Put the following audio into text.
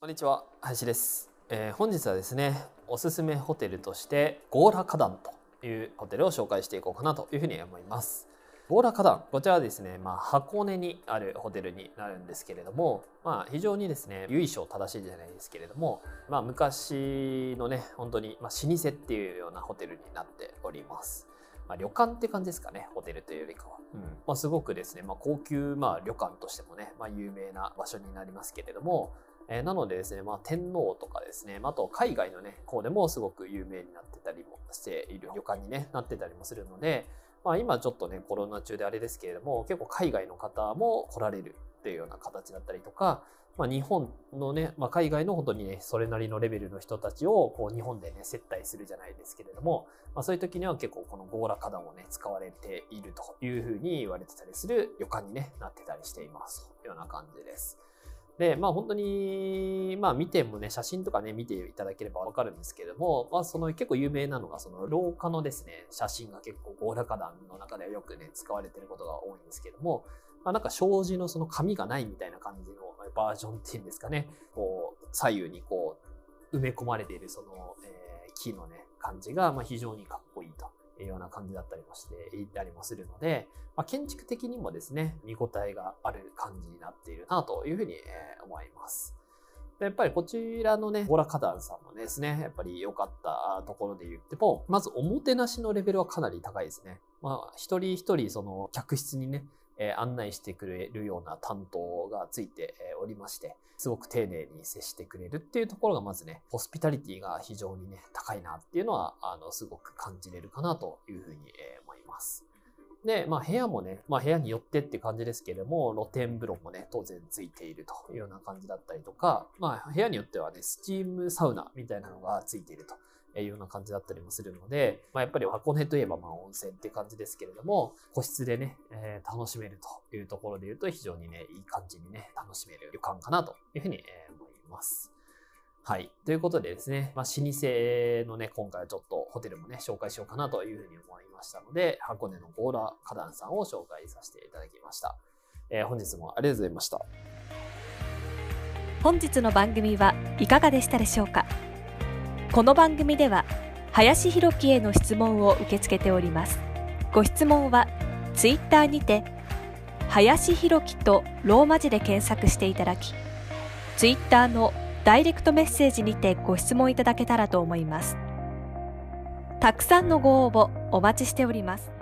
こんにちは林です、えー、本日はですねおすすめホテルとしてゴーラ花壇というホテルを紹介していこうかなというふうに思います。ゴーラ花壇こちらはですね、まあ、箱根にあるホテルになるんですけれども、まあ、非常にですね由緒正しいじゃないですけれども、まあ、昔のね本当に、ま、老舗っていうようなホテルになっております。まあ、旅館って感じですかね、ホテルというよりかは。うん。まあ、すごくですね、まあ、高級、まあ、旅館としてもね、ま、有名な場所になりますけれども、えー、なのでですね、まあ、天皇とかですね、あと海外のね、方でもすごく有名になってたりもしている旅館に、ね、なってたりもするので、まあ、今ちょっとね、コロナ中であれですけれども、結構海外の方も来られるっていうような形だったりとか、まあ、日本のね、まあ、海外の本当にね、それなりのレベルの人たちをこう日本でね、接待するじゃないですけれども、まあ、そういう時には結構このゴーラ花壇をね、使われているというふうに言われてたりする旅館に、ね、なってたりしていますというような感じです。で、まあ本当に、まあ見てもね、写真とかね、見ていただければわかるんですけれども、まあその結構有名なのが、その廊下のですね、写真が結構ゴーラ花壇の中ではよくね、使われてることが多いんですけども、まあなんか障子のその紙がないみたいな感じのバージョンっていうんですかね、こう、左右にこう、埋め込まれているその、えー、木のね、感じが、まあ、非常にかっような感じだったりもしていたりもするので、まあ、建築的にもですね、見応えがある感じになっているなというふうに思います。やっぱりこちらのね、ボラカダンさんのですね、やっぱり良かったところで言っても、まずおもてなしのレベルはかなり高いですね。まあ、一人一人その客室にね、え案内してくれるような担当がついておりまして、すごく丁寧に接してくれるっていうところがまずね、ホスピタリティが非常にね、高いなっていうのは、あの、すごく感じれるかなというふうに思います。で、まあ部屋もね、まあ部屋によってって感じですけれども、露天風呂もね、当然ついているというような感じだったりとか、まあ部屋によってはね、スチームサウナみたいなのがついていると。いうような感じだったりもするので、まあ、やっぱり箱根といえばまあ温泉って感じですけれども、個室でね、えー、楽しめるというところで言うと非常にね、いい感じにね、楽しめる旅館かなというふうに思います。はい。ということでですね、まあ、老舗のね、今回はちょっとホテルもね、紹介しようかなというふうに思いましたので、箱根のゴーラ花壇さんを紹介させていただきました。えー、本日もありがとうございました。本日の番組はいかがでしたでしょうか？この番組では林博樹への質問を受け付けております。ご質問はツイッターにて林博樹とローマ字で検索していただきツイッターのダイレクトメッセージにてご質問いただけたらと思います。たくさんのご応募お待ちしております。